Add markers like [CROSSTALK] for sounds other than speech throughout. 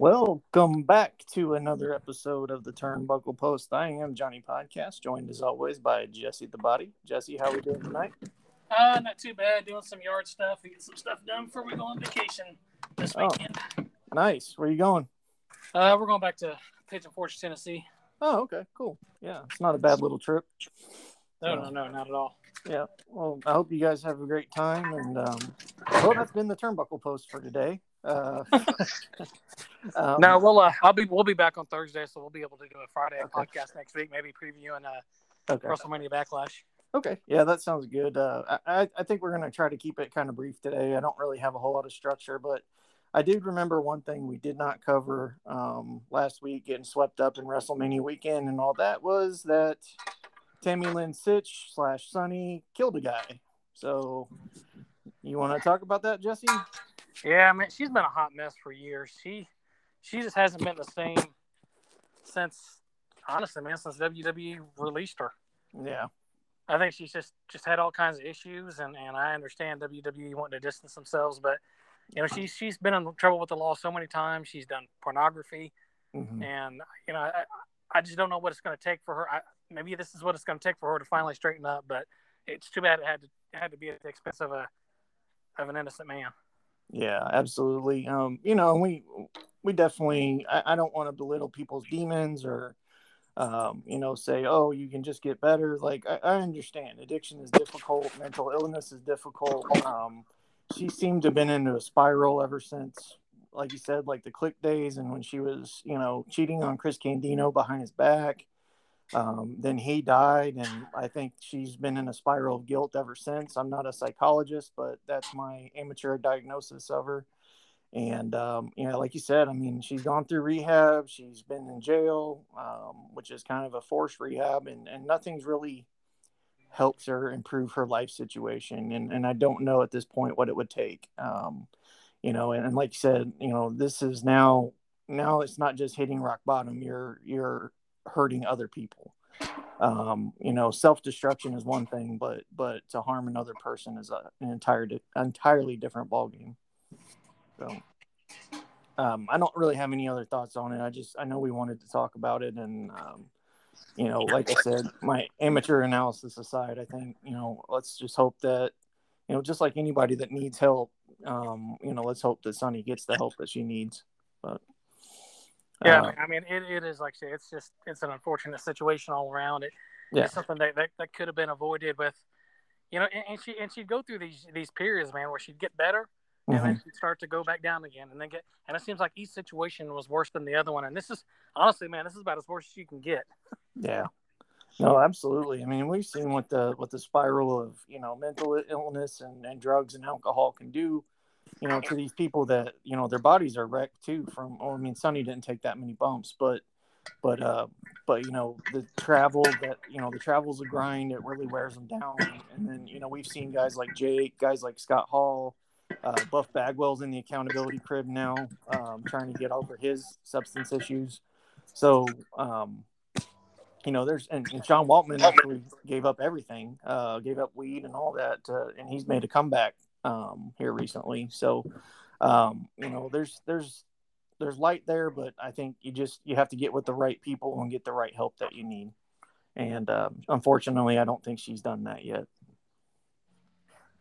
Welcome back to another episode of the Turnbuckle Post. I am Johnny Podcast, joined as always by Jesse the Body. Jesse, how are we doing tonight? Uh, not too bad. Doing some yard stuff to get some stuff done before we go on vacation this Oh. weekend. Nice. Where you going? Uh, we're going back to Pigeon Forge, Tennessee. Oh, okay, cool. Yeah, it's not a bad little trip. No, no, no, not at all. Yeah. Well, I hope you guys have a great time. And um, well, that's been the Turnbuckle Post for today. Uh, [LAUGHS] um, no, we'll uh, I'll be we'll be back on Thursday, so we'll be able to do a Friday Okay. podcast next week, maybe previewing uh, Okay. WrestleMania Backlash. Okay. Yeah, that sounds good. Uh, I, I- think we're going to try to keep it kind of brief today. I don't really have a whole lot of structure, but I did remember one thing we did not cover um, last week, getting swept up in WrestleMania weekend and all that was that Tammy Lynn Sytch slash Sunny killed a guy. So you want to talk about that, Jesse? Yeah, man, she's been a hot mess for years. She she just hasn't been the same since honestly, man, since WWE released her. Yeah. I think she's just just had all kinds of issues, and, and I understand WWE wanting to distance themselves, but you know she's she's been in trouble with the law so many times. She's done pornography, Mhm. and you know I I just don't know what it's going to take for her. I, maybe this is what it's going to take for her to finally straighten up, but it's too bad it had to it had to be at the expense of a of an innocent man. Yeah, absolutely. Um, you know, we we definitely I, I don't want to belittle people's demons or um, you know, say, oh, you can just get better. Like I, I understand addiction is difficult, mental illness is difficult. Um, she seemed to have been into a spiral ever since, like you said, like the Kliq days and when she was, you know, cheating on Chris Candido behind his back. Um, then he died, and I think she's been in a spiral of guilt ever since. I'm not a psychologist, but that's my amateur diagnosis of her. And um, you know, like you said, I mean, she's gone through rehab. She's been in jail, um, which is kind of a forced rehab, and, and nothing's really helps her improve her life situation. And and I don't know at this point what it would take. Um, you know, and, and like you said, you know, this is now now it's not just hitting rock bottom. You're you're hurting other people. Um, you know, self destruction is one thing, but but to harm another person is a, an entire entirely different ballgame. So, um, I don't really have any other thoughts on it. I just I know we wanted to talk about it, and um, you know, like I said, my amateur analysis aside, I think you know, let's just hope that you know, just like anybody that needs help, um, you know, let's hope that Sunny gets the help that she needs. But Yeah, uh, I mean it, it is like it's just it's an unfortunate situation all around. It Yeah. it's something that, that, that could have been avoided with you know, and, and she and she'd go through these these periods, man, where she'd get better and mhm. then she'd start to go back down again and then get and it seems like each situation was worse than the other one. And this is honestly, man, this is about as worse as you can get. Yeah. [LAUGHS] No, absolutely. I mean, we've seen what the what the spiral of you know mental illness and, and drugs and alcohol can do, you know, to these people that you know their bodies are wrecked too. From, oh, I mean, Sunny didn't take that many bumps, but but uh, but you know the travel that you know the travel's a grind. It really wears them down. And then you know we've seen guys like Jake, guys like Scott Hall, uh, Buff Bagwell's in the accountability crib now, um, trying to get over his substance issues. So um, you know, there's and, and Sean Waltman actually gave up everything, uh, gave up weed and all that, uh, and he's made a comeback um, here recently. So, um, you know, there's there's there's light there, but I think you just you have to get with the right people and get the right help that you need. And um, unfortunately, I don't think she's done that yet.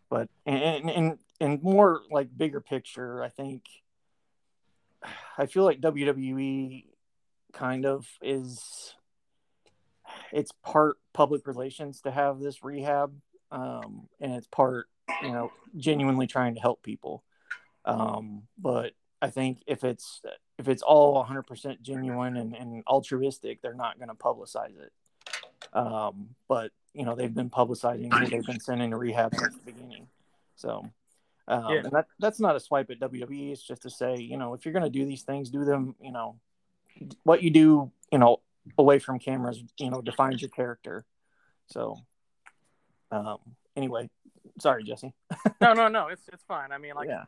But and and and more like bigger picture, I think I feel like WWE kind of is it's part public relations to have this rehab um, and it's part you know genuinely trying to help people. Um, but i think if it's if it's all 100% genuine and, and altruistic they're not going to publicize it. Um, but you know they've been publicizing who they've been sending to rehab since the beginning. So um, Yeah. and that, that's not a swipe at wwe it's just to say you know if you're going to do these things do them you know what you do you know away from cameras you know defines your character. So um anyway sorry jesse [LAUGHS] No, no, no, it's it's fine. I mean, like yeah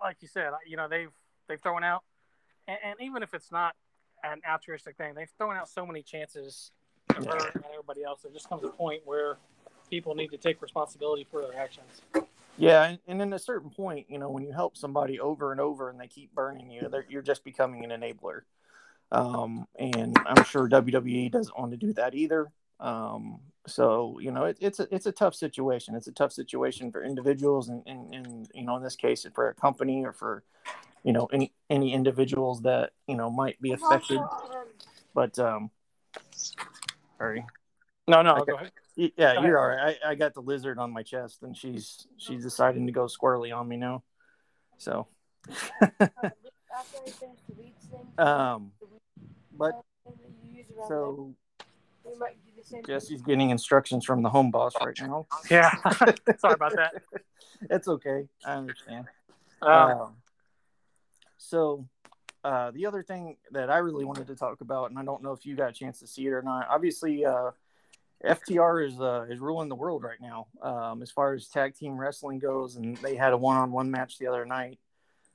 like you said, you know, they've they've thrown out, and, and even if it's not an altruistic thing, they've thrown out so many chances of her and everybody else. There just comes a point where people need to take responsibility for their actions. Yeah, and, and in a certain point, you know, when you help somebody over and over and they keep burning you, you're just becoming an enabler. Um, and I'm sure WWE doesn't want to do that either. Um, so you know, it, it's a it's a tough situation. It's a tough situation for individuals, and, and, and you know, in this case, for a company or for you know any any individuals that you know might be affected. But um, sorry. No, no, go ahead. Yeah, you're all right. I, I got the lizard on my chest, and she's she's deciding to go squirrely on me now. So. [LAUGHS] um, but so Jesse's getting instructions from the home boss right now. Yeah, [LAUGHS] sorry about that. it's okay. I understand. Um, Um, so uh, the other thing that I really wanted to talk about, and I don't know if you got a chance to see it or not. Obviously, uh, FTR is uh, is ruling the world right now um, as far as tag team wrestling goes, and they had a one on one match the other night.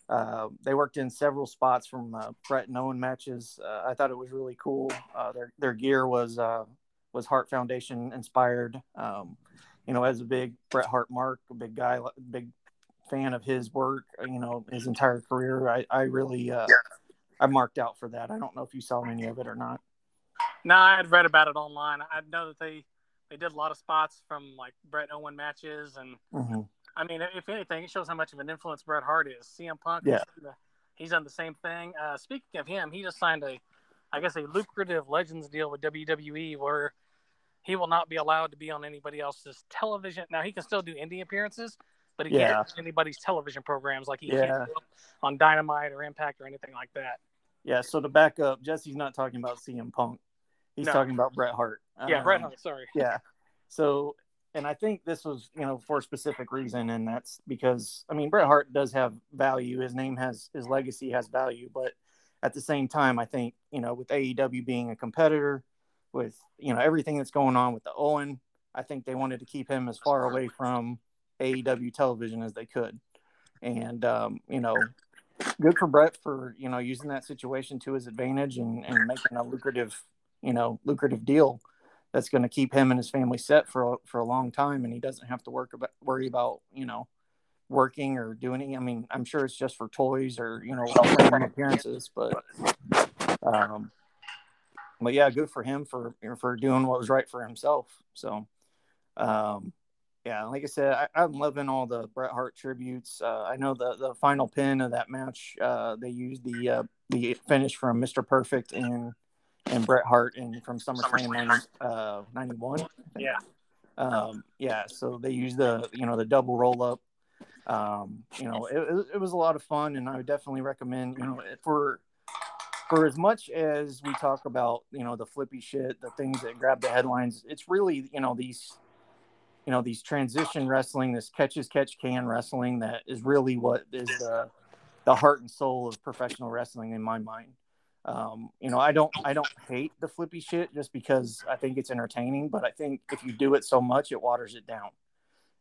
Uh, they worked in several spots from uh, Bret and Owen matches. Uh, I thought it was really cool. Uh, their their gear was uh, was Hart Foundation inspired. Um, you know, as a big Bret Hart mark, a big guy, big fan of his work. You know, his entire career. I I really uh, I marked out for that. I don't know if you saw any of it or not. No, I had read about it online. I know that they they did a lot of spots from like Bret Owen matches, and Mhm. I mean, if anything, it shows how much of an influence Bret Hart is. CM Punk, Yeah. he's, done the, he's done the same thing. Uh, speaking of him, he just signed a, I guess, a lucrative Legends deal with WWE where he will not be allowed to be on anybody else's television. Now he can still do indie appearances, but he Yeah. can't do anybody's television programs like he Yeah. can't on Dynamite or Impact or anything like that. Yeah. So to back up, Jesse's not talking about CM Punk. He's No. talking about Bret Hart. Yeah, Um, Bret Hart. Sorry. yeah so and i think this was you know for a specific reason and that's because i mean bret hart does have value. His name has his legacy has value. But at the same time i think you know with aew being a competitor with you know everything that's going on with the owen i think they wanted to keep him as far away from aew television as they could. And um, you know good for bret for you know using that situation to his advantage and, and making a lucrative you know lucrative deal that's going to keep him and his family set for a, for a long time, and he doesn't have to work about worry about you know working or doing any. I mean, I'm sure it's just for toys or you know appearances, but um, but yeah, good for him for for doing what was right for himself. So, um, yeah, like I said, I, I'm loving all the Bret Hart tributes. Uh, I know the the final pin of that match, uh, they used the uh, the finish from Mr. Perfect and and Bret Hart and from SummerSlam 90, uh, 91. Yeah. Um, yeah. So they used the, you know, the double roll up. Um, you know, it, it, was a lot of fun and I would definitely recommend, you know, for, for as much as we talk about, you know, the flippy shit, the things that grab the headlines, it's really, you know, these, you know, these transition wrestling, this catch as catch can wrestling that is really what is the, the heart and soul of professional wrestling in my mind. Um, you know, I don't I don't hate the flippy shit just because I think it's entertaining, but I think if you do it so much, it waters it down.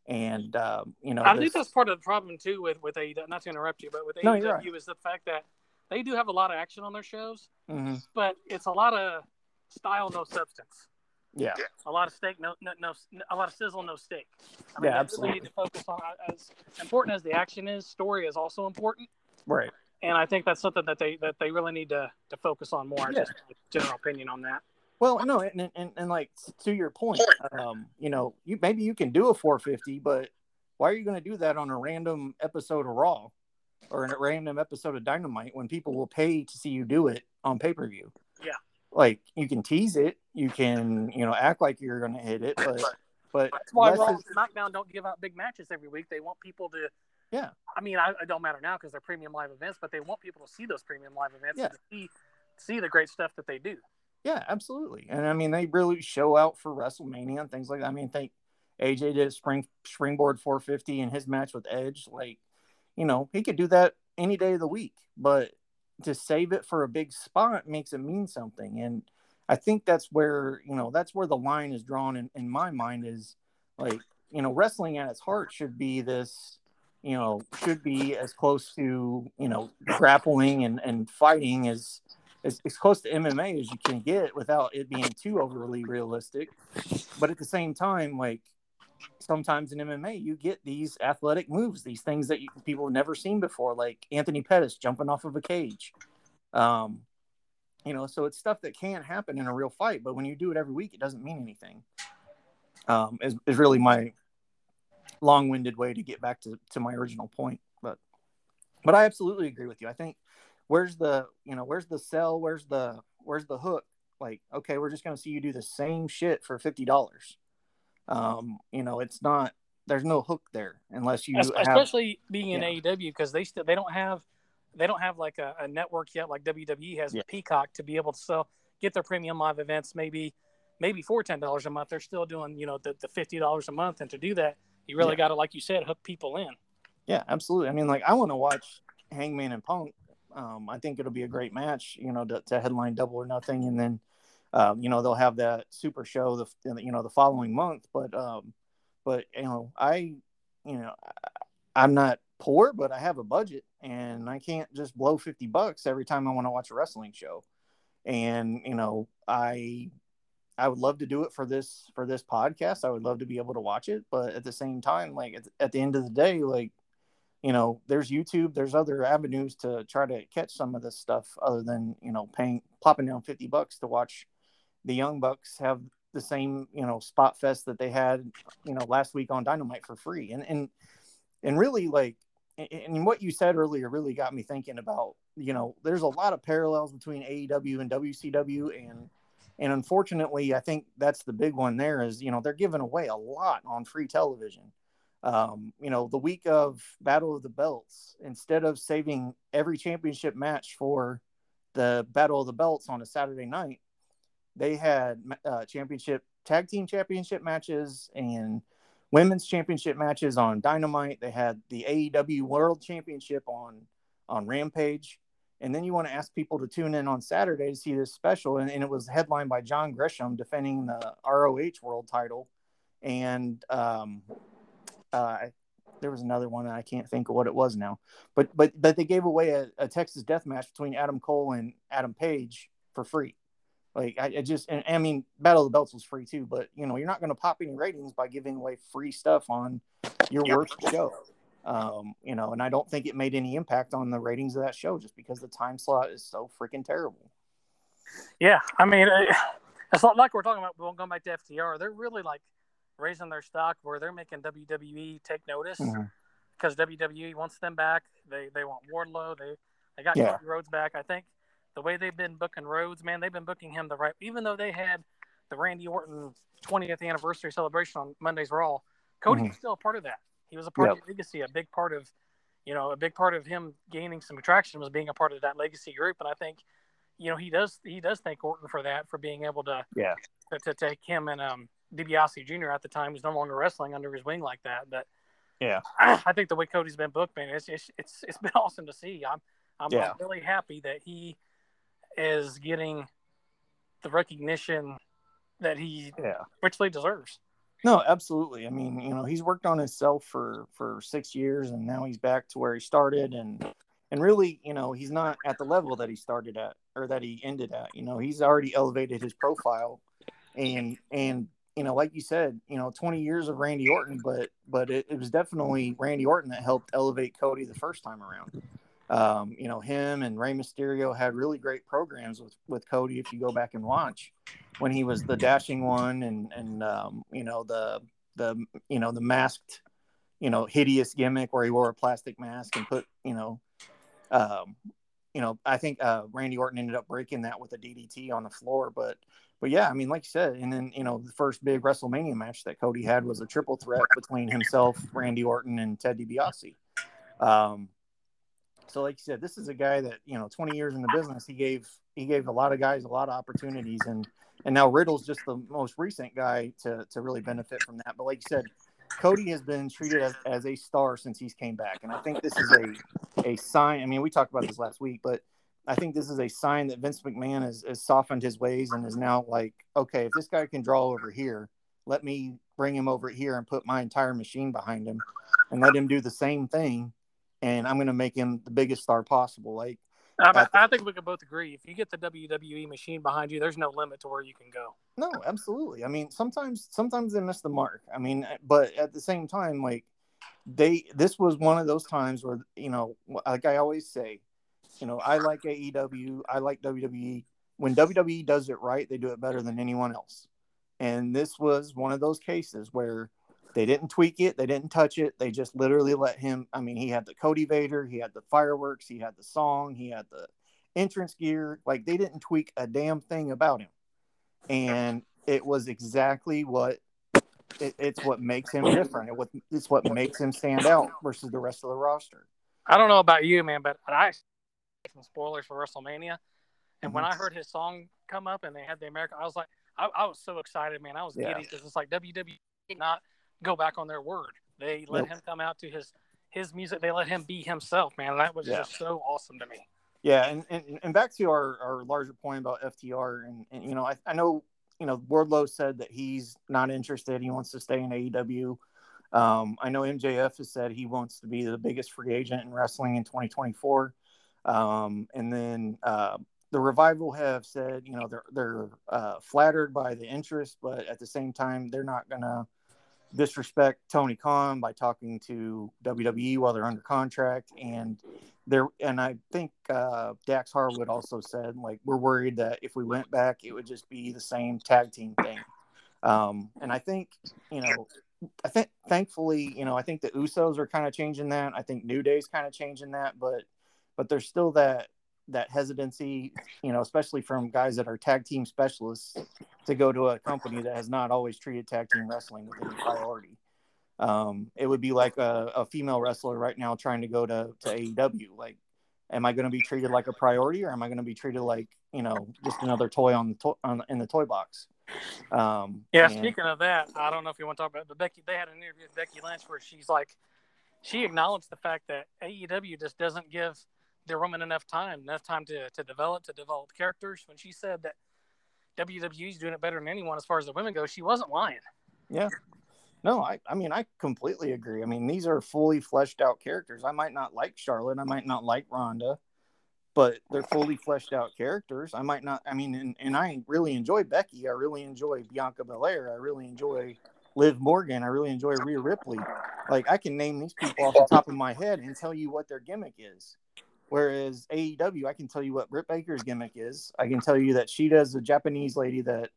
And um, you know, I this- think that's part of the problem too with with AEW. Not to interrupt you, but with No, AEW right. is the fact that they do have a lot of action on their shows, Mhm. but it's a lot of style, no substance. yeah, A lot of steak, no, no, no a lot of sizzle, no steak. I Yeah, mean, really absolutely. need to focus on as important as the action is. Story is also important, right. And I think that's something that they that they really need to to focus on more. Yeah. Just general opinion on that. Well, no, and, and, and like to your point, um, you know, you maybe you can do a 450, but why are you going to do that on a random episode of Raw or in a random episode of Dynamite when people will pay to see you do it on pay per view? Yeah. like you can tease it, you can you know act like you're going to hit it, but but That's why Raw and SmackDown don't give out big matches every week. They want people to. Yeah. I mean, I, it don't matter now because they're premium live events, but they want people to see those premium live events Yeah. and to see see the great stuff that they do. Yeah, absolutely. And I mean, they really show out for WrestleMania and things like that. I mean, think AJ did a spring springboard 450 in his match with Edge. Like, you know, he could do that any day of the week, but to save it for a big spot makes it mean something. And I think that's where, you know, that's where the line is drawn in, in my mind is like, you know, wrestling at its heart should be this, you know, should be as close to, you know, grappling and, and fighting as, as, as close to MMA as you can get without it being too overly realistic. But at the same time, like sometimes in MMA you get these athletic moves, these things that you, people have never seen before, like Anthony Pettis jumping off of a cage. Um, you know, so it's stuff that can't happen in a real fight, but when you do it every week, it doesn't mean anything. Um, is, is really my long-winded way to get back to, to my original point. But, but I absolutely agree with you. I think where's the, you know, where's the sell? Where's the, where's the hook? Like, okay, we're just going to see you do the same shit for $50. Um, you know, it's not, there's no hook there unless you especially have, being in yeah. AEW because they still, they don't have, they don't have like a, a network yet like WWE has yeah. Peacock to be able to sell get their premium live events maybe maybe for ten dollars a month. They're still doing you know the, the fifty dollars a month, and to do that, you really yeah. got to like you said hook people in. Yeah, absolutely. I mean, like I want to watch Hangman and Punk. Um, I think it'll be a great match. You know, to, to headline Double or Nothing, and then um, you know they'll have that super show the you know the following month. But um, but you know I you know I'm not poor, but I have a budget and I can't just blow 50 bucks every time I want to watch a wrestling show. And, you know, I I would love to do it for this for this podcast. I would love to be able to watch it, but at the same time, like at, at the end of the day, like you know, there's YouTube, there's other avenues to try to catch some of this stuff other than, you know, paying plopping down 50 bucks to watch the Young Bucks have the same, you know, spot fest that they had, you know, last week on Dynamite for free. And and and really like and what you said earlier really got me thinking about you know there's a lot of parallels between AEW and WCW and and unfortunately I think that's the big one there is you know they're giving away a lot on free television um, you know the week of Battle of the Belts instead of saving every championship match for the Battle of the Belts on a Saturday night they had uh, championship tag team championship matches and women's championship matches on Dynamite. They had the AEW World Championship on on Rampage. And then you want to ask people to tune in on Saturday to see this special. And, and it was headlined by John Gresham defending the ROH world title. And um, uh, there was another one that I can't think of what it was now. But but but they gave away a, a Texas death match between Adam Cole and Adam Page for free. Like I, I just, and, I mean, Battle of the Belts was free too, but you know, you're not going to pop any ratings by giving away free stuff on your worst show. Um, you know, and I don't think it made any impact on the ratings of that show just because the time slot is so freaking terrible. Yeah, I mean, [SIGHS] it's not like we're talking about going back to FTR. They're really like raising their stock where they're making WWE take notice because mm-hmm. WWE wants them back. They they want Wardlow. They they got yeah. Cody Rhodes back. I think the way they've been booking Rhodes, man, they've been booking him the right. Even though they had the Randy Orton 20th anniversary celebration on Monday's Raw, Cody mm-hmm. was still a part of that. He was a part yep. of the legacy, a big part of, you know, a big part of him gaining some attraction was being a part of that legacy group. And I think, you know, he does he does thank Orton for that for being able to yeah to, to take him and um DiBiase Jr. at the time was no longer wrestling under his wing like that. But yeah, [CLEARS THROAT] I think the way Cody's been booked, man, it's it's it's, it's [LAUGHS] been awesome to see. I'm I'm, yeah. Really happy that he is getting the recognition that he yeah. richly deserves. No, absolutely. I mean, you know, he's worked on himself for for six years, and now he's back to where he started, and and really, you know, he's not at the level that he started at or that he ended at. You know, he's already elevated his profile, and and you know, like you said, you know, 20 years of Randy Orton, but but it, it was definitely Randy Orton that helped elevate Cody the first time around. Um, you know, him and Rey Mysterio had really great programs with, with Cody. If you go back and watch when he was the dashing one and, and, um, you know, the, the, you know, the masked, you know, hideous gimmick where he wore a plastic mask and put, you know, um, you know, I think, uh, Randy Orton ended up breaking that with a DDT on the floor, but, but yeah, I mean, like you said, and then, you know, the first big WrestleMania match that Cody had was a triple threat between himself, Randy Orton and Ted DiBiase. Um, so, like you said, this is a guy that you know, 20 years in the business, he gave he gave a lot of guys a lot of opportunities, and and now Riddle's just the most recent guy to to really benefit from that. But like you said, Cody has been treated as, as a star since he's came back, and I think this is a a sign. I mean, we talked about this last week, but I think this is a sign that Vince McMahon has, has softened his ways and is now like, okay, if this guy can draw over here, let me bring him over here and put my entire machine behind him, and let him do the same thing and I'm going to make him the biggest star possible. Like, I, I, think we can both agree. If you get the WWE machine behind you, there's no limit to where you can go. No, absolutely. I mean, sometimes sometimes they miss the mark. I mean, but at the same time, like they this was one of those times where you know, like I always say, you know, I like AEW, I like WWE. When WWE does it right, they do it better than anyone else. And this was one of those cases where they didn't tweak it, they didn't touch it. They just literally let him. I mean, he had the Cody Vader, he had the fireworks, he had the song, he had the entrance gear. Like they didn't tweak a damn thing about him. And it was exactly what it, it's what makes him different. It what it's what makes him stand out versus the rest of the roster. I don't know about you, man, but I some spoilers for WrestleMania, and mm-hmm. when I heard his song come up and they had the American, I was like, I, I was so excited, man. I was yeah. giddy because it's like WWE not go back on their word. They let nope. him come out to his his music. They let him be himself, man. That was yeah. just so awesome to me. Yeah, and, and, and back to our, our larger point about FTR, and, and you know, I, I know you know Wardlow said that he's not interested. He wants to stay in AEW. Um, I know MJF has said he wants to be the biggest free agent in wrestling in 2024. Um, and then uh, the revival have said, you know, they're they're uh, flattered by the interest, but at the same time, they're not gonna disrespect Tony Khan by talking to WWE while they're under contract. And there, and I think uh, Dax Harwood also said, like, we're worried that if we went back, it would just be the same tag team thing. Um, and I think, you know, I think thankfully, you know, I think the Usos are kind of changing that. I think New Day's kind of changing that, but but there's still that that hesitancy, you know, especially from guys that are tag team specialists to go to a company that has not always treated tag team wrestling with any priority. Um, it would be like a, a, female wrestler right now trying to go to, to AEW. Like, am I going to be treated like a priority or am I going to be treated like, you know, just another toy on the to- on, in the toy box? Um, yeah. And... Speaking of that, I don't know if you want to talk about, it, but Becky, they had an interview with Becky Lynch where she's like, she acknowledged the fact that AEW just doesn't give – their women enough time, enough time to, to develop, to develop characters. When she said that WWE's doing it better than anyone as far as the women go, she wasn't lying. Yeah. No, I, I mean, I completely agree. I mean, these are fully fleshed out characters. I might not like Charlotte. I might not like Ronda, but they're fully fleshed out characters. I might not, I mean, and, and I really enjoy Becky. I really enjoy Bianca Belair. I really enjoy Liv Morgan. I really enjoy Rhea Ripley. Like, I can name these people off the top of my head and tell you what their gimmick is. Whereas AEW, I can tell you what Britt Baker's gimmick is. I can tell you that she does a Japanese lady that,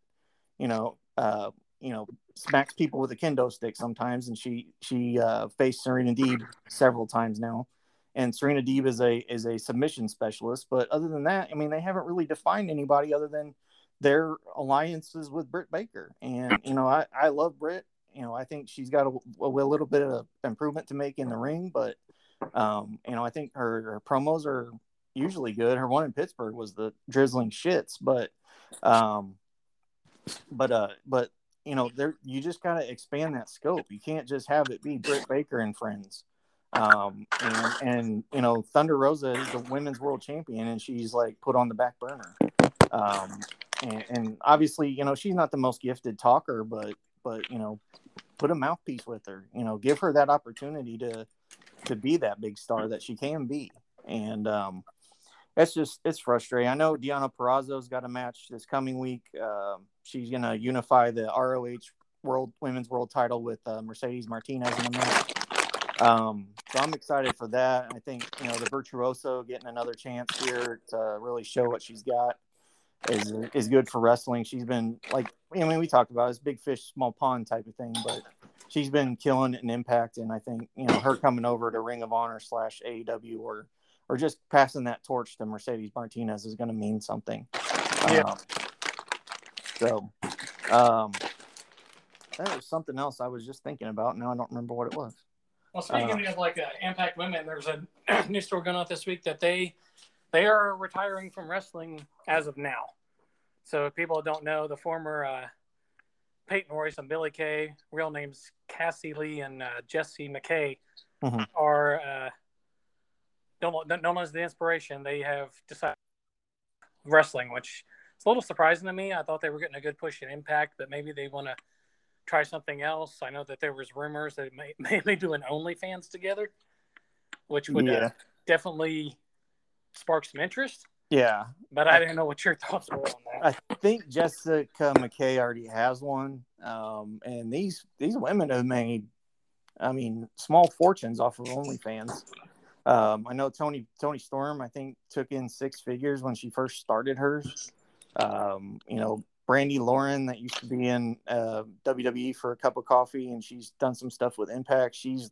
you know, uh, you know, smacks people with a kendo stick sometimes, and she she uh, faced Serena Deeb several times now. And Serena Deeb is a is a submission specialist, but other than that, I mean, they haven't really defined anybody other than their alliances with Britt Baker. And you know, I I love Britt. You know, I think she's got a, a little bit of improvement to make in the ring, but um, you know, I think her, her promos are usually good. Her one in Pittsburgh was the drizzling shits, but, um, but, uh, but, you know, there, you just got to expand that scope. You can't just have it be Britt Baker and friends. Um, and, and, you know, Thunder Rosa is the women's world champion and she's like put on the back burner. Um, and, and obviously, you know, she's not the most gifted talker, but, but, you know, put a mouthpiece with her, you know, give her that opportunity to, to be that big star that she can be. And um, it's just it's frustrating. I know Deanna Purrazzo's got a match this coming week. Uh, she's gonna unify the ROH World Women's World Title with uh, Mercedes Martinez in. Um, so I'm excited for that. I think you know the virtuoso getting another chance here to really show what she's got is is good for wrestling. She's been like I mean we talked about this big fish small pond type of thing, but she's been killing it in Impact, and I think you know her coming over to Ring of Honor slash AEW or or just passing that torch to Mercedes Martinez is going to mean something. Yeah. Um, so, um, that was something else I was just thinking about. Now I don't remember what it was. Well, speaking uh, of like uh, Impact Women, there's a [CLEARS THROAT] news story going out this week that they they are retiring from wrestling as of now. So if people don't know, the former uh, Peyton Royce and Billie Kay, real names Cassie Lee and uh, Jessie McKay, mm-hmm. are uh, known, known as the inspiration. They have decided wrestling, which is a little surprising to me. I thought they were getting a good push in Impact, but maybe they want to try something else. I know that there was rumors that may, [LAUGHS] may do an OnlyFans together, which would uh, yeah. uh, definitely spark some interest. Yeah, but I didn't know what your [LAUGHS] thoughts were on that. I think Jessica McKay already has one, um, and these these women have made, I mean, small fortunes off of OnlyFans. Um, I know Tony Toni Storm, I think, took in six figures when she first started hers. Um, you know, Brandi Lauren that used to be in uh, WWE for a cup of coffee, and she's done some stuff with Impact. She's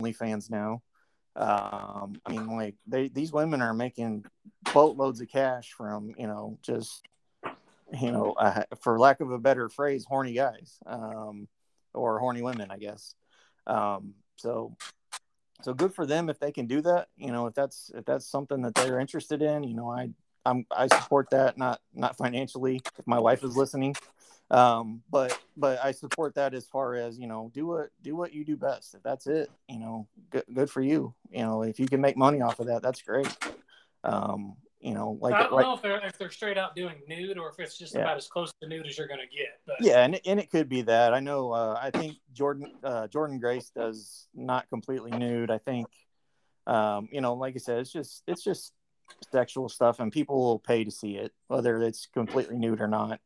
OnlyFans now. Um, I mean, like they these women are making boatloads of cash from you know just you know uh, for lack of a better phrase, horny guys um, or horny women, I guess. Um, so so good for them if they can do that. You know, if that's if that's something that they're interested in. You know, I I'm I support that not not financially. If my wife is listening, um, but but I support that as far as you know, do what do what you do best. If that's it, you know, good, good for you. You know, if you can make money off of that, that's great. Um, you know, like I don't like, know if they're if they're straight out doing nude or if it's just Yeah. about as close to nude as you're gonna get. But yeah, and it, and it could be that. I know. Uh, I think Jordan uh, Jordynne Grace does not completely nude. I think, um, you know, like I said, it's just it's just sexual stuff, and people will pay to see it, whether it's completely nude or not.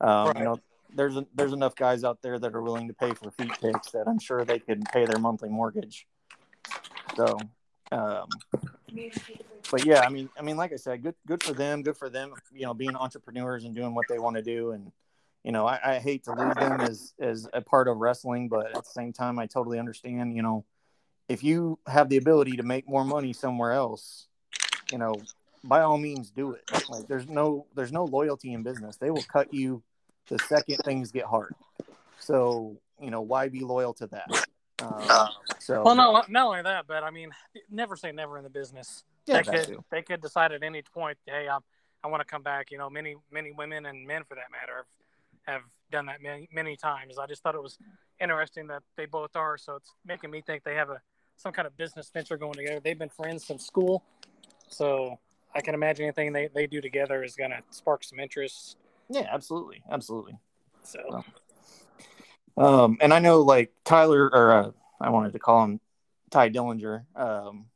Um, Right. You know, there's a, there's enough guys out there that are willing to pay for feet pics that I'm sure they could pay their monthly mortgage. So, um, but yeah, I mean, I mean, like I said, good, good for them. Good for them. You know, being entrepreneurs and doing what they want to do. And you know, I, I hate to lose them as as a part of wrestling, but at the same time, I totally understand. You know, if you have the ability to make more money somewhere else, you know, by all means, do it. Like, there's no there's no loyalty in business. They will cut you the second things get hard. So you know, why be loyal to that? Um, so well, no, not only that, but I mean, never say never in the business. yeah, they could too. they could decide at any point, hey, I'm, I want to come back. You know, many many women and men for that matter have, have done that many many times. I just thought it was interesting that they both are. So it's making me think they have a some kind of business venture going together. They've been friends since school, so I can imagine anything they, they do together is going to spark some interest. Yeah, absolutely, absolutely. So Um, and I know like Tyler, or uh, I wanted to call him Tye Dillinger. Um,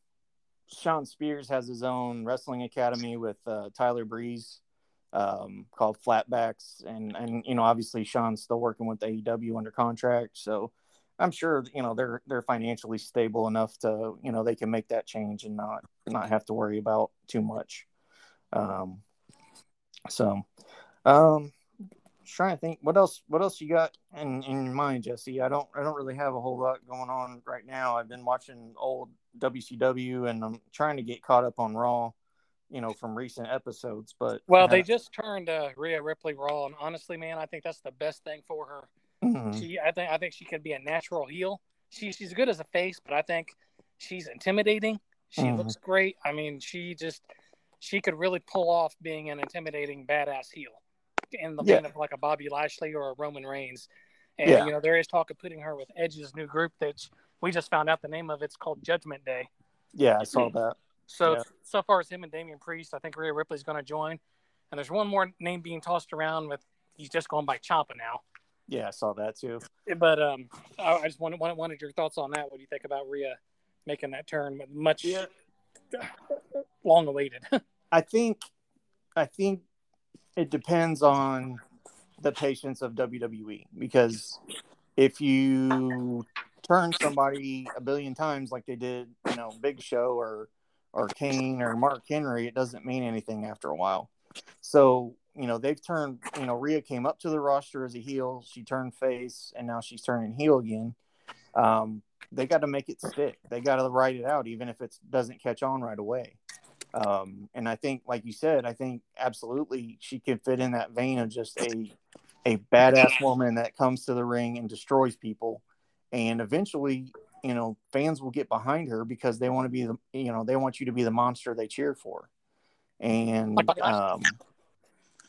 Shawn Spears has his own wrestling academy with uh, Tyler Breeze um, called Flatbacks, and and you know obviously Shawn's still working with AEW under contract, so I'm sure you know they're they're financially stable enough to you know they can make that change and not not have to worry about too much. Um, so, um, trying to think what else what else you got in in your mind jesse i don't i don't really have a whole lot going on right now i've been watching old wcw and i'm trying to get caught up on raw you know from recent episodes but well, uh, they just turned uh, Rhea Ripley raw, and honestly, man, I think that's the best thing for her. mhm. She, I think, I think she could be a natural heel. She, she's good as a face, but I think she's intimidating. She Mhm. looks great. I mean, she just, she could really pull off being an intimidating badass heel in the Yeah. vein of like a Bobby Lashley or a Roman Reigns. And Yeah. you know, there is talk of putting her with Edge's new group that we just found out the name of. It's called Judgment Day. yeah i saw that So Yeah. so far as him and Damian Priest, I think Rhea Ripley's going to join. And there's one more name being tossed around with he's just going by Ciampa now. yeah i saw that too But um, I, I just wanted, wanted wanted your thoughts on that. What do you think about Rhea making that turn? Much Yeah. [LAUGHS] long awaited. [LAUGHS] i think i think it depends on the patience of wwe because if you turn somebody a billion times like they did you know big show or or kane or mark henry it doesn't mean anything after a while. So you know they've turned you know Rhea came up to the roster as a heel. She turned face and now she's turning heel again. Um, they got to make it stick. They got to write it out even if it doesn't catch on right away um, and i think like you said i think absolutely she could fit in that vein of just a a badass woman that comes to the ring and destroys people and eventually you know fans will get behind her because they want to be the you know they want you to be the monster they cheer for and Like Bobby Lashley. um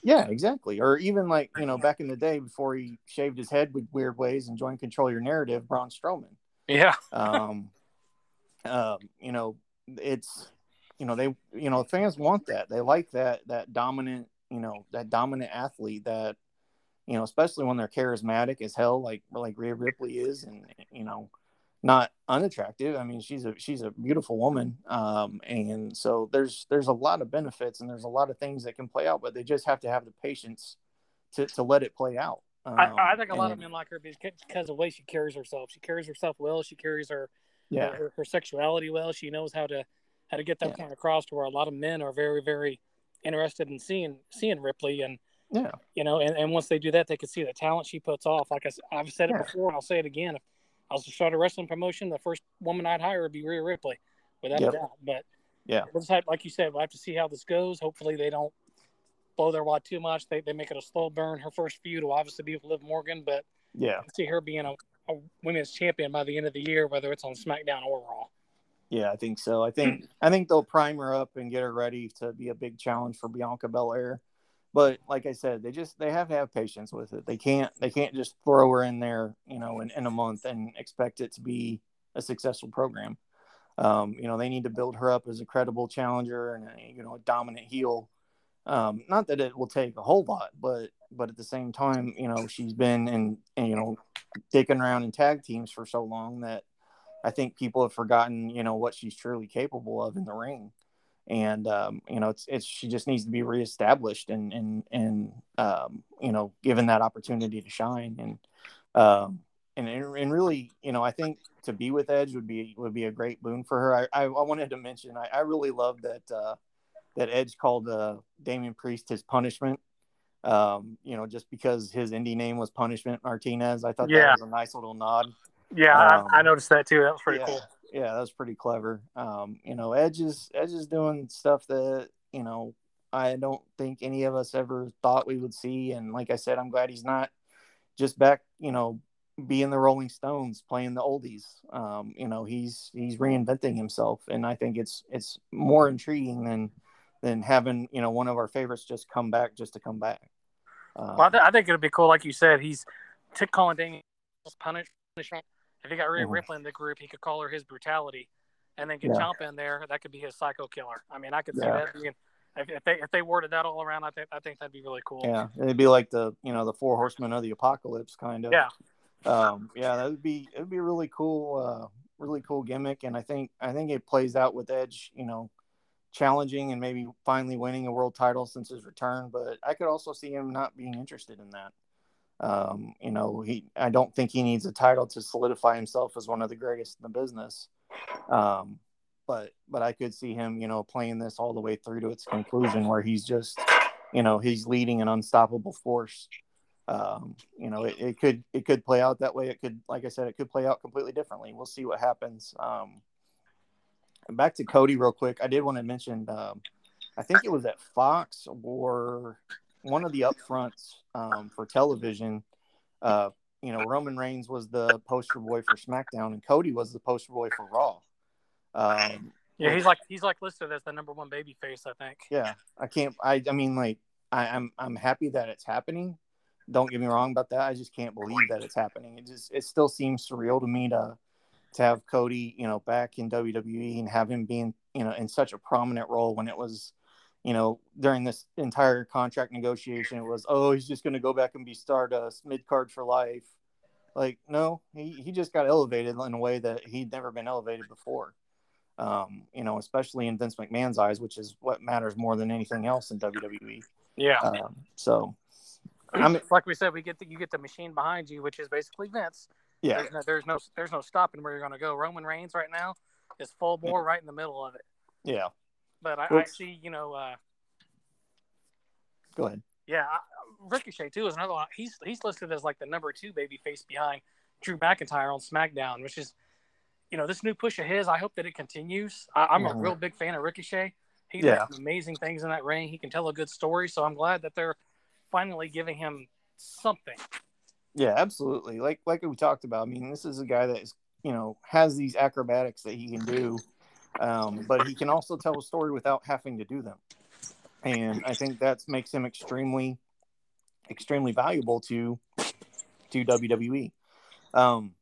yeah exactly or even like you know back in the day before he shaved his head with weird ways and joined control your narrative braun strowman yeah. um, um, you know, it's you know they you know fans want that they like that that dominant you know that dominant athlete that you know especially when they're charismatic as hell like like Rhea Ripley is and you know not unattractive. I mean, she's a she's a beautiful woman, um, and so there's there's a lot of benefits and there's a lot of things that can play out, but they just have to have the patience to to let it play out. Um, I, I, think a lot of men like her because of the way she carries herself. She carries herself well. She carries her yeah her, her sexuality well. She knows how to how to get that yeah. point across to where a lot of men are very very interested in seeing seeing Ripley and yeah you know and, and once they do that they can see the talent she puts off. Like I, I've said it yeah. before and I'll say it again. If I was to start a wrestling promotion, the first woman I'd hire would be Rhea Ripley, without yep. a doubt. But yeah, have, like you said, we'll have to see how this goes. Hopefully they don't blow their wad too much. They, they make it a slow burn. Her first feud will obviously be with Liv Morgan, but yeah, I see her being a, a, women's champion by the end of the year, whether it's on SmackDown or Raw. Yeah, I think so. I think I think they'll prime her up and get her ready to be a big challenge for Bianca Belair. But like I said, they just they have to have patience with it. They can't they can't just throw her in there, you know, in, in a month and expect it to be a successful program. Um, you know, they need to build her up as a credible challenger and a, you know a dominant heel um, not that it will take a whole lot, but but at the same time, you know, she's been in, in you know dicking around in tag teams for so long that I think people have forgotten, you know, what she's truly capable of in the ring. And um, you know, it's it's she just needs to be reestablished and and and um, you know, given that opportunity to shine and um, and and really, you know, I think to be with Edge would be would be a great boon for her. I I, wanted to mention I, I really love that uh, that Edge called uh, Damian Priest his punishment. Um, you know, just because his indie name was Punishment Martinez, I thought yeah. that was a nice little nod. Yeah, um, I, I, noticed that too. That was pretty yeah, cool. Yeah, that was pretty clever. Um, you know, Edge is Edge is doing stuff that you know I don't think any of us ever thought we would see. And like I said, I'm glad he's not just back. You know, being the Rolling Stones, playing the oldies. Um, you know, he's he's reinventing himself, and I think it's it's more intriguing than than having you know one of our favorites just come back just to come back. Um, well, I, th- I, think it'd be cool, like you said, he's t- calling Daniel's punishment. If he got Rhea mm-hmm. Ripley in the group, he could call her his brutality, and then get yeah. Ciampa in there. That could be his psycho killer. I mean, I could see yeah. that being. If, if, they if they worded that all around, I think I think that'd be really cool. Yeah, it'd be like the you know the four horsemen of the apocalypse kind of. Yeah. Um, yeah, that would be it'd be a really cool, uh, really cool gimmick, and I think I think it plays out with Edge. You know, challenging and maybe finally winning a world title since his return. But I could also see him not being interested in that. Um, you know, he I don't think he needs a title to solidify himself as one of the greatest in the business. Um, but but I could see him, you know, playing this all the way through to its conclusion where he's just, you know, he's leading an unstoppable force. Um, you know, it, it could it could play out that way. It could, like I said, it could play out completely differently. We'll see what happens. Um, back to Cody real quick. I did want to mention. Um, I think it was at Fox or one of the upfronts um, for television. Uh, you know, Roman Reigns was the poster boy for SmackDown, and Cody was the poster boy for Raw. Um, yeah, he's like he's like listed as the number one baby face, I think. Yeah, I can't. I I mean, like, I, I'm I'm happy that it's happening. Don't get me wrong about that. I just can't believe that it's happening. It just it still seems surreal to me to to have Cody, you know, back in WWE and have him being, you know, in such a prominent role when it was, you know, during this entire contract negotiation, it was, oh, he's just going to go back and be Stardust mid card for life. Like, no, he, he just got elevated in a way that he'd never been elevated before. Um, you know, especially in Vince McMahon's eyes, which is what matters more than anything else in WWE. Yeah. Um, so, [CLEARS THROAT] I mean, like we said, we get the, you get the machine behind you, which is basically Vince yeah. There's no, there's no, there's no stopping where you're going to go. Roman Reigns right now is full bore right in the middle of it. Yeah. But I, I see, you know. Uh, go ahead. Yeah, Ricochet too is another one. He's he's listed as like the number two baby face behind Drew McIntyre on SmackDown, which is, you know, this new push of his. I hope that it continues. I, am mm-hmm. a real big fan of Ricochet. He yeah. does amazing things in that ring. He can tell a good story. So I'm glad that they're finally giving him something. Yeah, absolutely. Like like we talked about. I mean, this is a guy that is you know has these acrobatics that he can do, um, but he can also tell a story without having to do them, and I think that makes him extremely extremely valuable to to WWE. Um,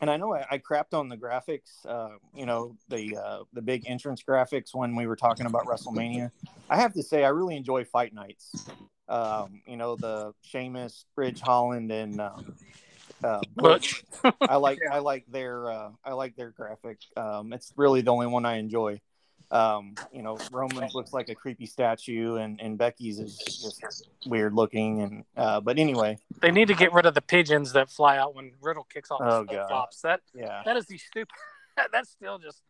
and I know I, I, crapped on the graphics, uh, you know, the uh, the big entrance graphics when we were talking about WrestleMania. I have to say, I really enjoy Fight Nights um, you know, the Sheamus, Ridge Holland, and um, uh, Butch. I [LAUGHS] like Yeah. I like their uh, I like their graphic. Um, it's really the only one I enjoy. Um, you know, Roman's looks like a creepy statue, and, and Becky's is just weird looking. And uh, but anyway, They need to get rid of the pigeons that fly out when Riddle kicks off Oh, his. That yeah, that is the stupid. [LAUGHS] That's still just.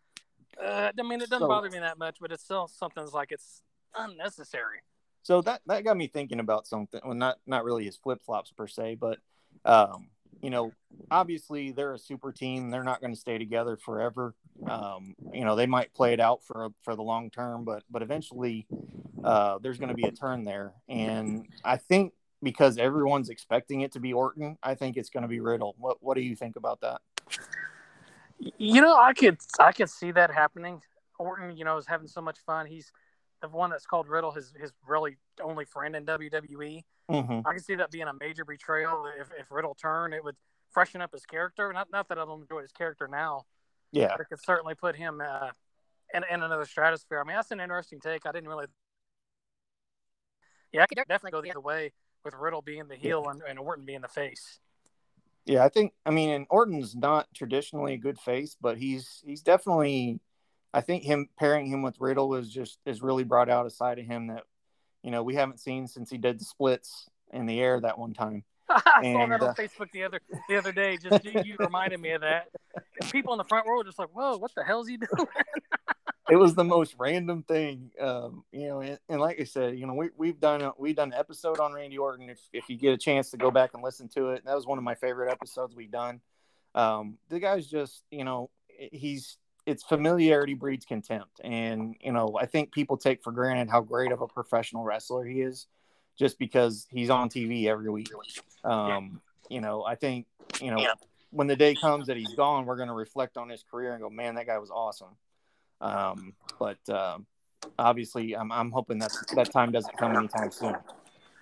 Uh, I mean, it doesn't So- bother me that much, but it's still something that's like it's unnecessary. so that that got me thinking about something. Well, not not really his flip flops per se, but um, you know, obviously they're a super team. They're not going to stay together forever. Um, you know, they might play it out for for the long term, but but eventually, uh, there's going to be a turn there. And I think because everyone's expecting it to be Orton, I think it's going to be Riddle. What what do you think about that? You know, I could I could see that happening. Orton, you know, is having so much fun. He's the one that's called Riddle, his his really only friend in WWE. Mm-hmm. I can see that being a major betrayal. If if Riddle turned, it would freshen up his character. Not not that I don't enjoy his character now, Yeah, but it could certainly put him uh, in in another stratosphere. I mean, that's an interesting take. I didn't really. Yeah, I could definitely go the other way with Riddle being the heel and, and Orton being the face. yeah. I think I mean, and Orton's not traditionally a good face, but he's he's definitely. I think him pairing him with Riddle is just is really brought out a side of him that you know we haven't seen since he did the splits in the air that one time. [LAUGHS] I saw And, that uh, on Facebook the other the other day. Just you, you reminded me of that. People in the front row were just like, "Whoa, what the hell's he doing?" [LAUGHS] it was the most random thing um you know and, and like i said you know we, we've done a, we've done an episode on randy orton if, if you get a chance to go back and listen to it that was one of my favorite episodes we've done um the guy's just you know he's it's familiarity breeds contempt. And you know i think people take for granted how great of a professional wrestler he is just because he's on tv every week. Um you know i think you know when the day comes that he's gone we're going to reflect on his career and go man that guy was awesome. Um, but um, obviously, I'm, I'm hoping that that time doesn't come anytime soon.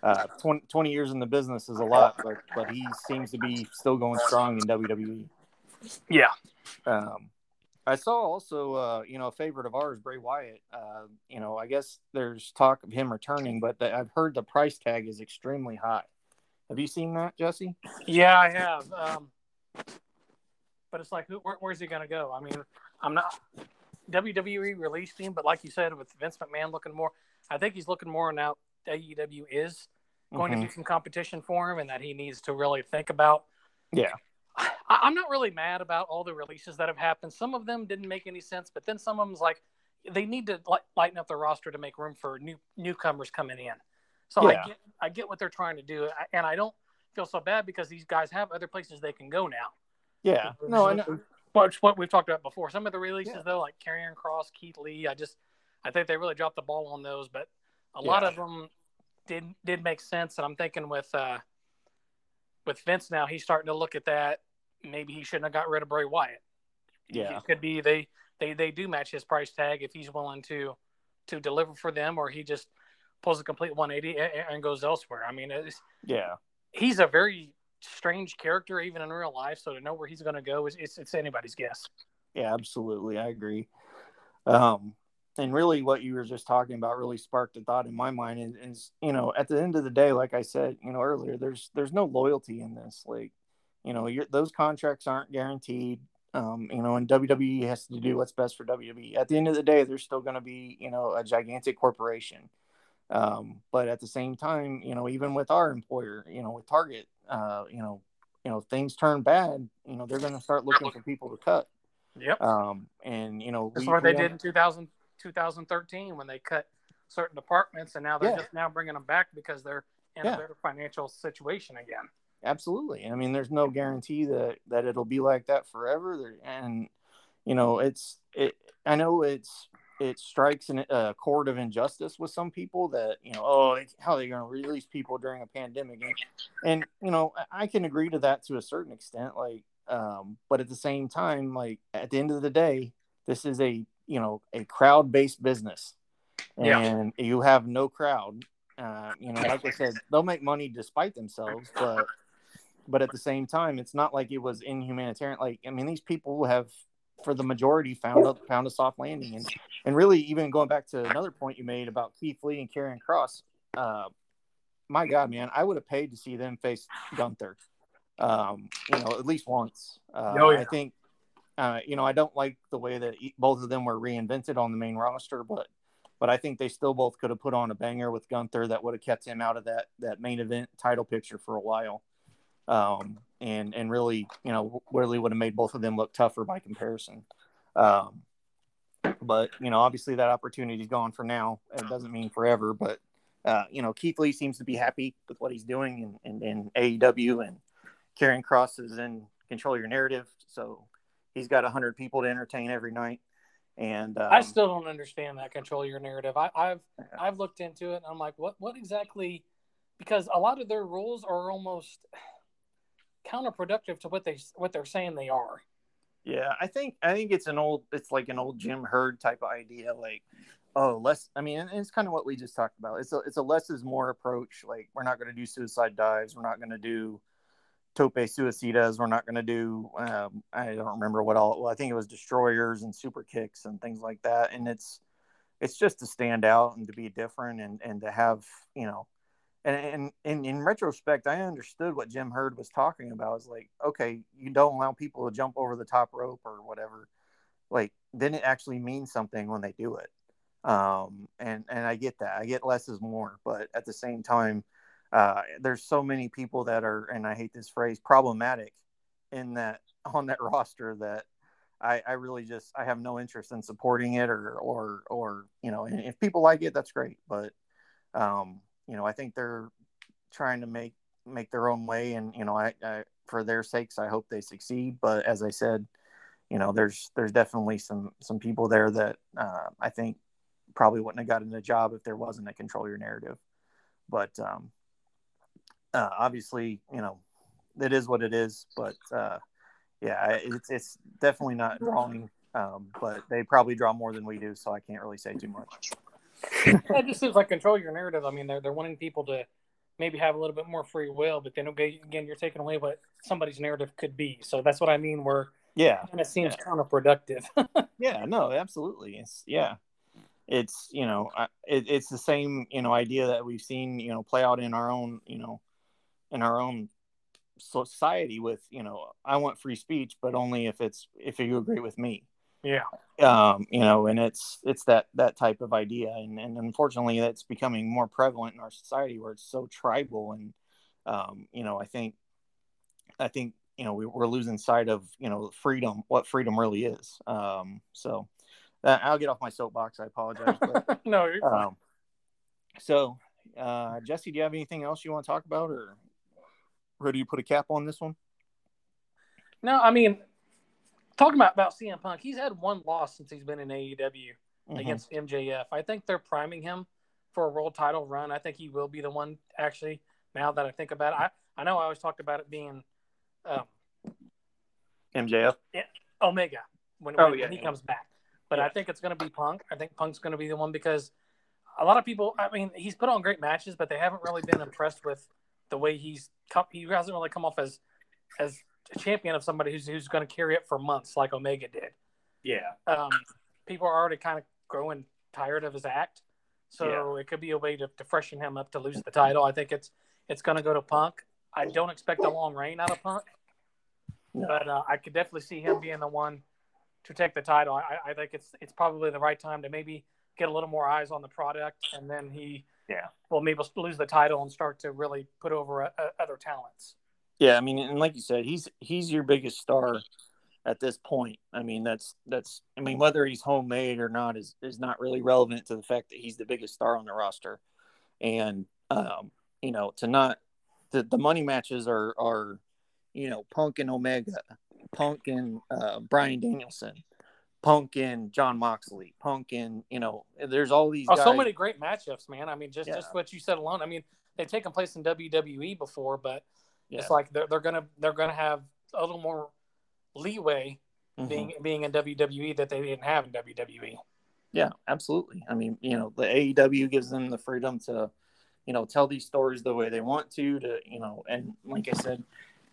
Uh, 20, 20 years in the business is a lot, but but he seems to be still going strong in WWE. Yeah, Um, I saw also, uh, you know, a favorite of ours, Bray Wyatt. Uh, you know, I guess there's talk of him returning, but the, I've heard the price tag is extremely high. Have you seen that, Jesse? yeah, I have. Um, but it's like, who, where, where's he gonna go? I mean, I'm not. WWE released him, but like you said, with Vince McMahon looking more, I think he's looking more now. AEW is going Mhm. to be some competition for him, and that he needs to really think about. Yeah. I, I'm not really mad about all the releases that have happened. Some of them didn't make any sense, but then some of them's like they need to li- lighten up the roster to make room for new newcomers coming in. So Yeah. I get I get what they're trying to do, and I don't feel so bad because these guys have other places they can go now. Yeah. No, I know. But what we've talked about before, some of the releases Yeah. though, like Karrion Kross, Keith Lee, I just I think they really dropped the ball on those. But a lot of them did did make sense, and I'm thinking with uh, with Vince now, he's starting to look at that. Maybe he shouldn't have got rid of Bray Wyatt. Yeah. it could be they they they do match his price tag if he's willing to to deliver for them, or he just pulls a complete 180 and, and goes elsewhere. I mean, it's, Yeah. he's a very strange character even in real life. So to know where he's going to go is it's, it's anybody's guess. Yeah, absolutely. I agree. Um, and really, what you were just talking about really sparked a thought in my mind. Is, is you know, at the end of the day, like I said, you know, earlier, there's there's no loyalty in this. Like, you know, those contracts aren't guaranteed. Um, you know, and WWE has to do what's best for WWE. At the end of the day, there's still going to be, you know, a gigantic corporation. Um, but at the same time, you know, even with our employer, you know, with Target, uh, you know, you know, things turn bad. You know, they're going to start looking for people to cut. Yep. Um, and you know, That's we- what they did in 2000, 2013 when they cut certain departments, and now they're Yeah. just now bringing them back because they're in Yeah. a better financial situation again. Absolutely. I mean, there's no guarantee that that it'll be like that forever. And you know, it's it. I know it's it strikes an, a chord of injustice with some people that you know, oh, how are they going to release people during a pandemic? And, and you know, I- can agree to that to a certain extent. Like, um, but at the same time, like at the end of the day, this is a you know a crowd based business, Yeah. and you have no crowd. Uh, you know, like I said, they'll make money despite themselves, but but at the same time, it's not like it was inhumanitarian. Like, I mean, these people have, for the majority, found a found a soft landing, and and really, even going back to another point you made about Keith Lee and Karrion Kross, uh, my God, man, I would have paid to see them face Gunther. um, you know, at least once. Uh, Oh, yeah. I think, uh, you know, I don't like the way that both of them were reinvented on the main roster, but but I think they still both could have put on a banger with Gunther that would have kept him out of that that main event title picture for a while, um, and and really, you know, really would have made both of them look tougher by comparison. Um, but you know, obviously that opportunity's gone for now. It doesn't mean forever, but uh, you know, Keith Lee seems to be happy with what he's doing in, in, in AEW, and Karrion Kross is in Control Your Narrative, so he's got hundred people to entertain every night. And um, I still don't understand that control your narrative. I, I've I've looked into it and I'm like, what what exactly? Because a lot of their rules are almost counterproductive to what they what they're saying they are. Yeah, I think I think it's an old it's like an old Jim Herd type of idea. Like, oh, less. I mean, it's kind of what we just talked about. It's a it's a less is more approach. Like, we're not going to do suicide dives. We're not going to do tope suicidas. We're not going to do. Um, I don't remember what all. Well, I think it was destroyers and super kicks and things like that. And it's it's just to stand out and to be different and and to have you know and, and, in retrospect, I understood what Jim Herd was talking about. Is like, okay, you don't allow people to jump over the top rope or whatever. Like, then it actually means something when they do it. Um, and and I get that. I get less is more, but at the same time, uh, there's so many people that are, and I hate this phrase, problematic in that [LAUGHS] on that roster that I, I really just I have no interest in supporting it or or or you know, if people like it, that's great. But um, you know, I think they're trying to make make their own way, and you know, I, I for their sakes, I hope they succeed. But as I said, you know, there's there's definitely some some people there that uh, I think probably wouldn't have gotten a job if there wasn't a control your narrative. But um, uh, obviously, you know, it is what it is. But uh, yeah, it's it's definitely not drawing. Um, but they probably draw more than we do, so I can't really say too much. It just seems like control your narrative. I mean, they're they're wanting people to maybe have a little bit more free will, but then okay, again, you're taking away what somebody's narrative could be. So that's what I mean. Where Yeah, and it seems Yeah. counterproductive. [LAUGHS] yeah, no, absolutely. It's yeah, it's you know, it, it's the same you know idea that we've seen you know play out in our own you know, in our own society with you know, I want free speech, but only if it's if you agree with me. Yeah, um, you know, and it's it's that that type of idea, and and unfortunately, that's becoming more prevalent in our society where it's so tribal, and um, you know, I think, I think you know we, we're losing sight of you know freedom, what freedom really is. Um, so uh, I'll get off my soapbox. I apologize. But, [LAUGHS] no, you're fine. um, so uh, Jesse, do you have anything else you want to talk about, or or do you put a cap on this one? no. I mean, talking about about CM Punk, he's had one loss since he's been in AEW. Mhm. against MJF. I think they're priming him for a world title run. I think he will be the one. Actually, now that I think about it, I I know I always talked about it being um, MJF. Omega when, Oh, when, yeah, when he yeah. comes back. But I think it's going to be Punk. I think Punk's going to be the one because a lot of people. I mean, he's put on great matches, but they haven't really been impressed with the way he's come. He hasn't really come off as as champion of somebody who's who's going to carry it for months like Omega did. Yeah. um, people are already kind of growing tired of his act. So it could be a way to, to freshen him up to lose the title. I think it's it's going to go to Punk. I don't expect a long reign out of Punk, No. but uh, I could definitely see him being the one to take the title. I, I think it's it's probably the right time to maybe get a little more eyes on the product, and then he Yeah. will maybe lose the title and start to really put over uh, uh, other talents. Yeah, I mean, and like you said, he's he's your biggest star at this point. I mean, that's that's I mean, whether he's homemade or not is is not really relevant to the fact that he's the biggest star on the roster. And um, you know, to not the the money matches are are you know Punk and Omega, Punk and uh, Bryan Danielson, Punk and Jon Moxley, Punk and you know, there's all these. Oh, guys. so many great matchups, man. I mean, just Yeah. just what you said alone. I mean, they've taken place in WWE before, but Yeah. it's like they're they're gonna they're gonna have a little more leeway Mhm. being being in WWE that they didn't have in. WWE. Yeah, absolutely. I mean, you know, the AEW gives them the freedom to, you know, tell these stories the way they want to, to, you know, and like I said,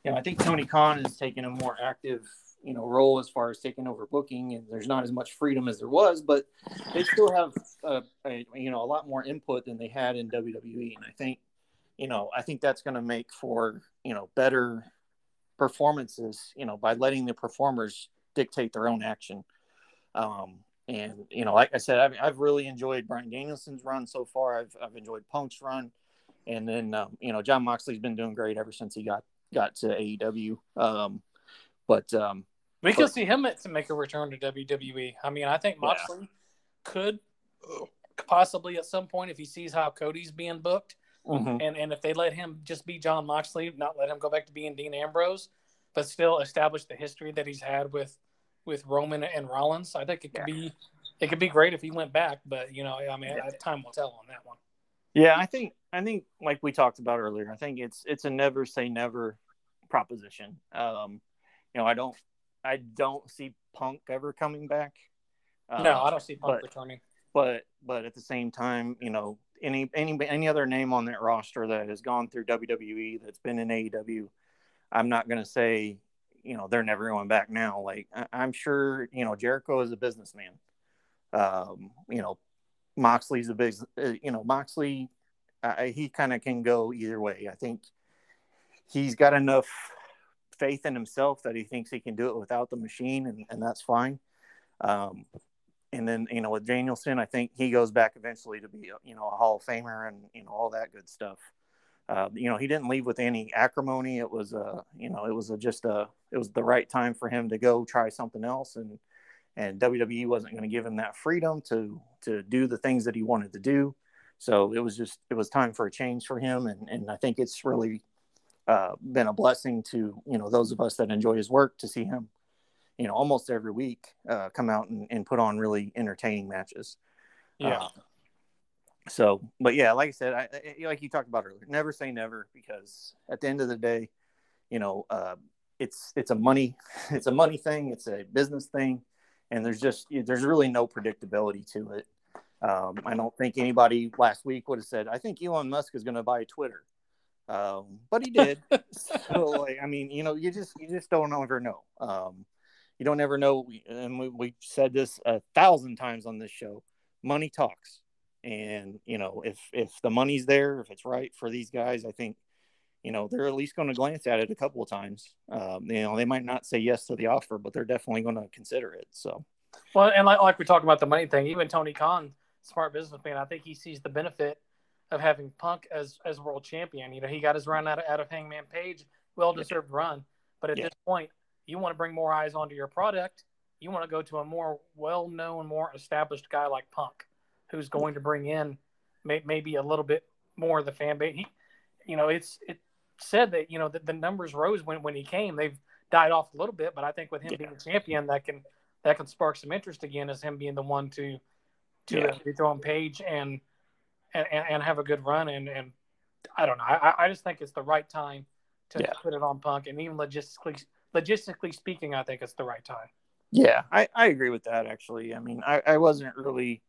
you know, I think Tony Khan is taking a more active, you know, role as far as taking over booking, and there's not as much freedom as there was, but they still have, a, a you know, a lot more input than they had in WWE, and I think, you know, I think that's going to make for, you know, better, performances, you know, by letting the performers dictate their own action. Um, and you know, like I said, I've, I've really enjoyed Bryan Danielson's run so far. I've, I've enjoyed Punk's run, and then um, you know, Jon Moxley's been doing great ever since he got got to AEW. Um, but um, we could see him to make a return to WWE. I mean, I think Moxley yeah. could possibly at some point if he sees how Cody's being booked, mm-hmm. and and if they let him just be Jon Moxley, not let him go back to being Dean Ambrose, but still establish the history that he's had with with Roman and Rollins. I think it could yeah. be it could be great if he went back, but you know, I mean, yeah. time will tell on that one. Yeah, I think I think like we talked about earlier, I think it's it's a never say never proposition. Um, you know, I don't I don't see Punk ever coming back. Um, no, I don't see Punk but, returning. But but at the same time, you know, any any any other name on that roster that has gone through WWE that's been in AEW, I'm not going to say you know they're never going back now. Like I, am sure you know Jericho is a businessman. Um, you know, Moxley's a big. Uh, you know, Moxley, uh, he kind of can go either way. I think he's got enough faith in himself that he thinks he can do it without the machine, and, and that's fine. Um, and then you know with Danielson, I think he goes back eventually to be you know a Hall of Famer and you know all that good stuff. Uh, you know, he didn't leave with any acrimony. It was, uh, you know, it was a, just a, it was the right time for him to go try something else, and and WWE wasn't going to give him that freedom to to do the things that he wanted to do. So it was just, it was time for a change for him, and and I think it's really uh, been a blessing to you know those of us that enjoy his work to see him, you know, almost every week uh, come out and, and put on really entertaining matches. Yeah. Uh, so but yeah like i said I, I, like you talked about earlier never say never because at the end of the day you know uh, it's it's a money [LAUGHS] it's a money thing it's a business thing and there's just there's really no predictability to it um, i don't think anybody last week would have said i think elon musk is going to buy twitter um, but he did [LAUGHS] so like i mean you know you just you just don't ever know um, you don't ever know and we, we've said this a thousand times on this show money talks and you know, if if the money's there, if it's right for these guys, I think you know they're at least going to glance at it a couple of times. Um, you know, they might not say yes to the offer, but they're definitely going to consider it. So, well, and like like we talked about the money thing, even Tony Khan, smart businessman, I think he sees the benefit of having Punk as as world champion. You know, he got his run out of, out of Hangman Page, well deserved yeah. run. But at yeah. this point, you want to bring more eyes onto your product. You want to go to a more well known, more established guy like Punk who's going to bring in may, maybe a little bit more of the fan base. He, you know, it's it said that you know that the numbers rose when when he came. They've died off a little bit, but I think with him yeah. being a champion, that can that can spark some interest again as him being the one to to yeah. be thrown page and, and and have a good run and and I don't know. I, I just think it's the right time to yeah. put it on Punk, and even logistically logistically speaking, I think it's the right time. Yeah, I, I agree with that actually. I mean, I, I wasn't really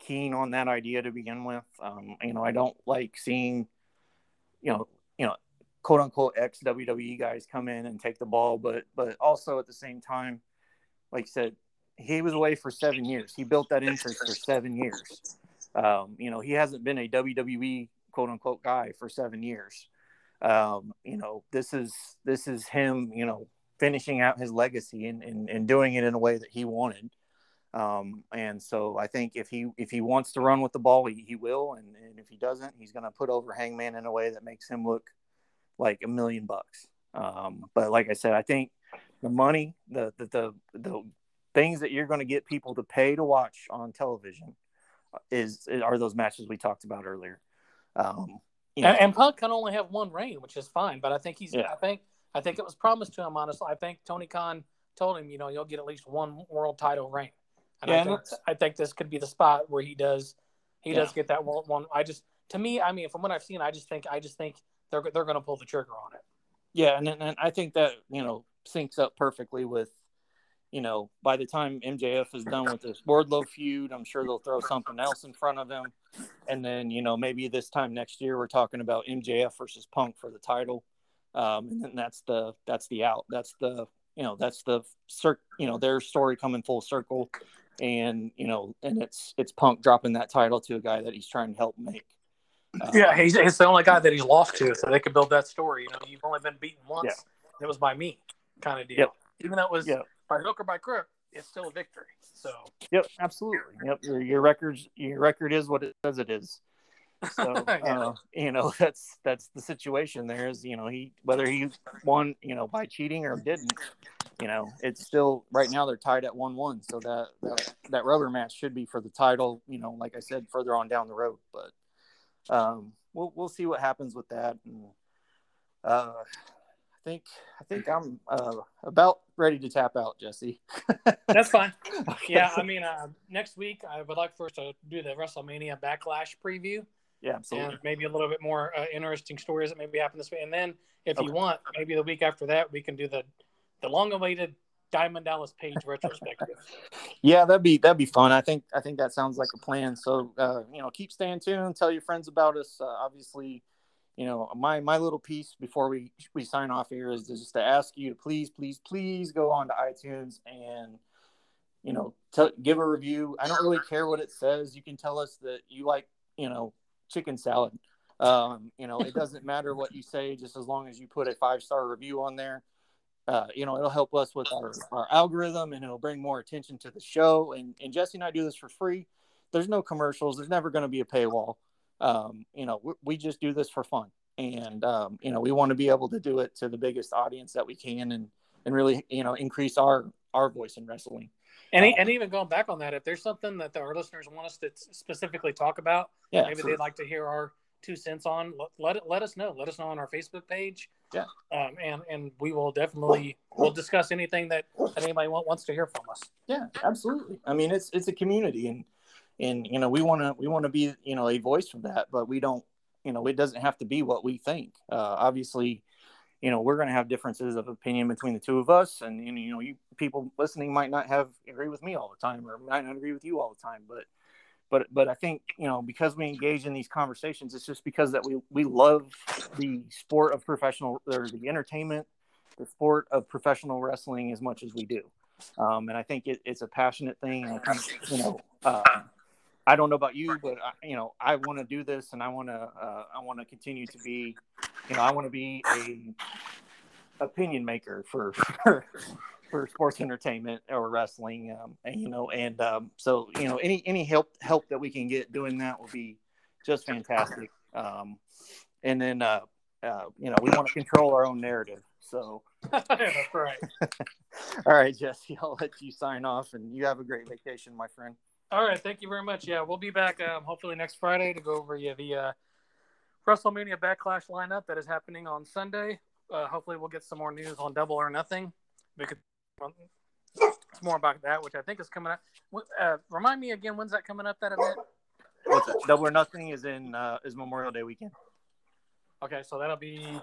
keen on that idea to begin with. Um, you know, I don't like seeing, you know, you know, quote unquote ex WWE guys come in and take the ball, but but also at the same time, like I said, he was away for seven years. He built that interest for seven years. Um, you know, he hasn't been a WWE quote unquote guy for seven years. Um, you know, this is this is him, you know, finishing out his legacy and, and, and doing it in a way that he wanted. Um, and so I think if he if he wants to run with the ball, he, he will, and, and if he doesn't, he's going to put over Hangman in a way that makes him look like a million bucks. Um, but like I said, I think the money, the the the, the things that you're going to get people to pay to watch on television is are those matches we talked about earlier. Um, you know. and, and Punk can only have one reign, which is fine. But I think he's. Yeah. I think I think it was promised to him. Honestly, I think Tony Khan told him, you know, you'll get at least one world title reign. And yeah, I, think, I think this could be the spot where he does he yeah. does get that one, one. I just to me, I mean, from what I've seen, I just think I just think they're they're going to pull the trigger on it. Yeah, and and I think that you know syncs up perfectly with you know by the time MJF is done with this Wardlow feud, I'm sure they'll throw something else in front of him, and then you know maybe this time next year we're talking about MJF versus Punk for the title, um, and then that's the that's the out. That's the you know that's the cir- you know their story coming full circle and you know, and it's it's Punk dropping that title to a guy that he's trying to help make. Uh, yeah, he's, he's the only guy that he's lost to, so they could build that story. You know, you've only been beaten once, yeah. it was by me kind of deal. Yep. Even though it was Yep. by hook or by crook, it's still a victory. So Yep, absolutely. Yep, your, your records your record is what it says it is. So [LAUGHS] Yeah. uh, you know [LAUGHS] that's that's the situation. There is you know he whether he won you know by cheating or didn't, you know it's still right now they're tied at one one. So that, that that rubber match should be for the title. You know, like I said, further on down the road. But um, we'll we'll see what happens with that. And uh, I think I think I'm uh, about ready to tap out, Jesse. [LAUGHS] that's fine. yeah, I mean, uh, next week I would like for us to do the WrestleMania Backlash preview yeah, absolutely. maybe a little bit more uh, interesting stories that maybe happen this week. And then if you want, maybe the week after that we can do the the long-awaited Diamond Dallas Page retrospective. [LAUGHS] Yeah, that'd be that'd be fun. I think I think that sounds like a plan. So uh, you know, keep staying tuned. Tell your friends about us. Uh, obviously, you know my my little piece before we we sign off here is just to ask you to please please please go on to iTunes and you know tell give a review. I don't really care what it says. You can tell us that you like you know chicken salad. Um, you know, it doesn't matter what you say, just as long as you put a five star review on there uh, you know, it'll help us with our, our algorithm and it'll bring more attention to the show. And, and Jesse and I do this for free. There's no commercials. There's never going to be a paywall. Um, you know, we, we just do this for fun. And, um, you know, we want to be able to do it to the biggest audience that we can and, and really, you know, increase our, our voice in wrestling. And, and even going back on that, if there's something that our listeners want us to specifically talk about, Yeah. maybe absolutely. they'd like to hear our two cents on, let, let it let us know. Let us know on our Facebook page. Yeah. Um, and and we will definitely we'll discuss anything that, that anybody want, wants to hear from us. Yeah, absolutely. I mean, it's it's a community, and and you know we want to we want to be you know a voice for that, but we don't you know it doesn't have to be what we think. Uh, obviously, you know we're going to have differences of opinion between the two of us, and, you know you people listening might not have agree with me all the time, or might not agree with you all the time, but. But, but I think you know because we engage in these conversations, it's just because that we we love the sport of professional or the entertainment, the sport of professional wrestling as much as we do um, and I think it, it's a passionate thing. And I think you know, uh, I don't know about you, but I, you know, I want to do this, and I want to, uh, I want to continue to be, you know, I want to be a opinion maker for for, for sports entertainment or wrestling, um, and you know, and um, so you know, any any help help that we can get doing that will be just fantastic. Um, and then, uh, uh, you know, we want to control our own narrative, so. That's [LAUGHS] right. [LAUGHS] All right, Jesse, I'll let you sign off and you have a great vacation, my friend. All right, thank you very much. Yeah, we'll be back um, hopefully next Friday to go over yeah, the uh, WrestleMania Backlash lineup that is happening on Sunday. Uh, hopefully, we'll get some more news on Double or Nothing. We could it's more about that, which I think is coming up. Uh, remind me again, when's that coming up? That event? What's it? Double or Nothing is in uh, is Memorial Day weekend. Okay, so that'll be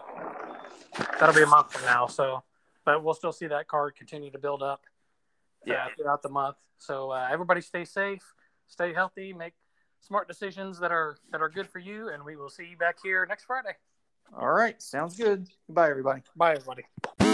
that'll be a month from now. So, but we'll still see that card continue to build up. uh, Yeah. throughout the month. So uh, everybody stay safe, stay healthy, make smart decisions that are that are good for you, and we will see you back here next Friday. All right, sounds good. Goodbye, everybody. Bye, everybody.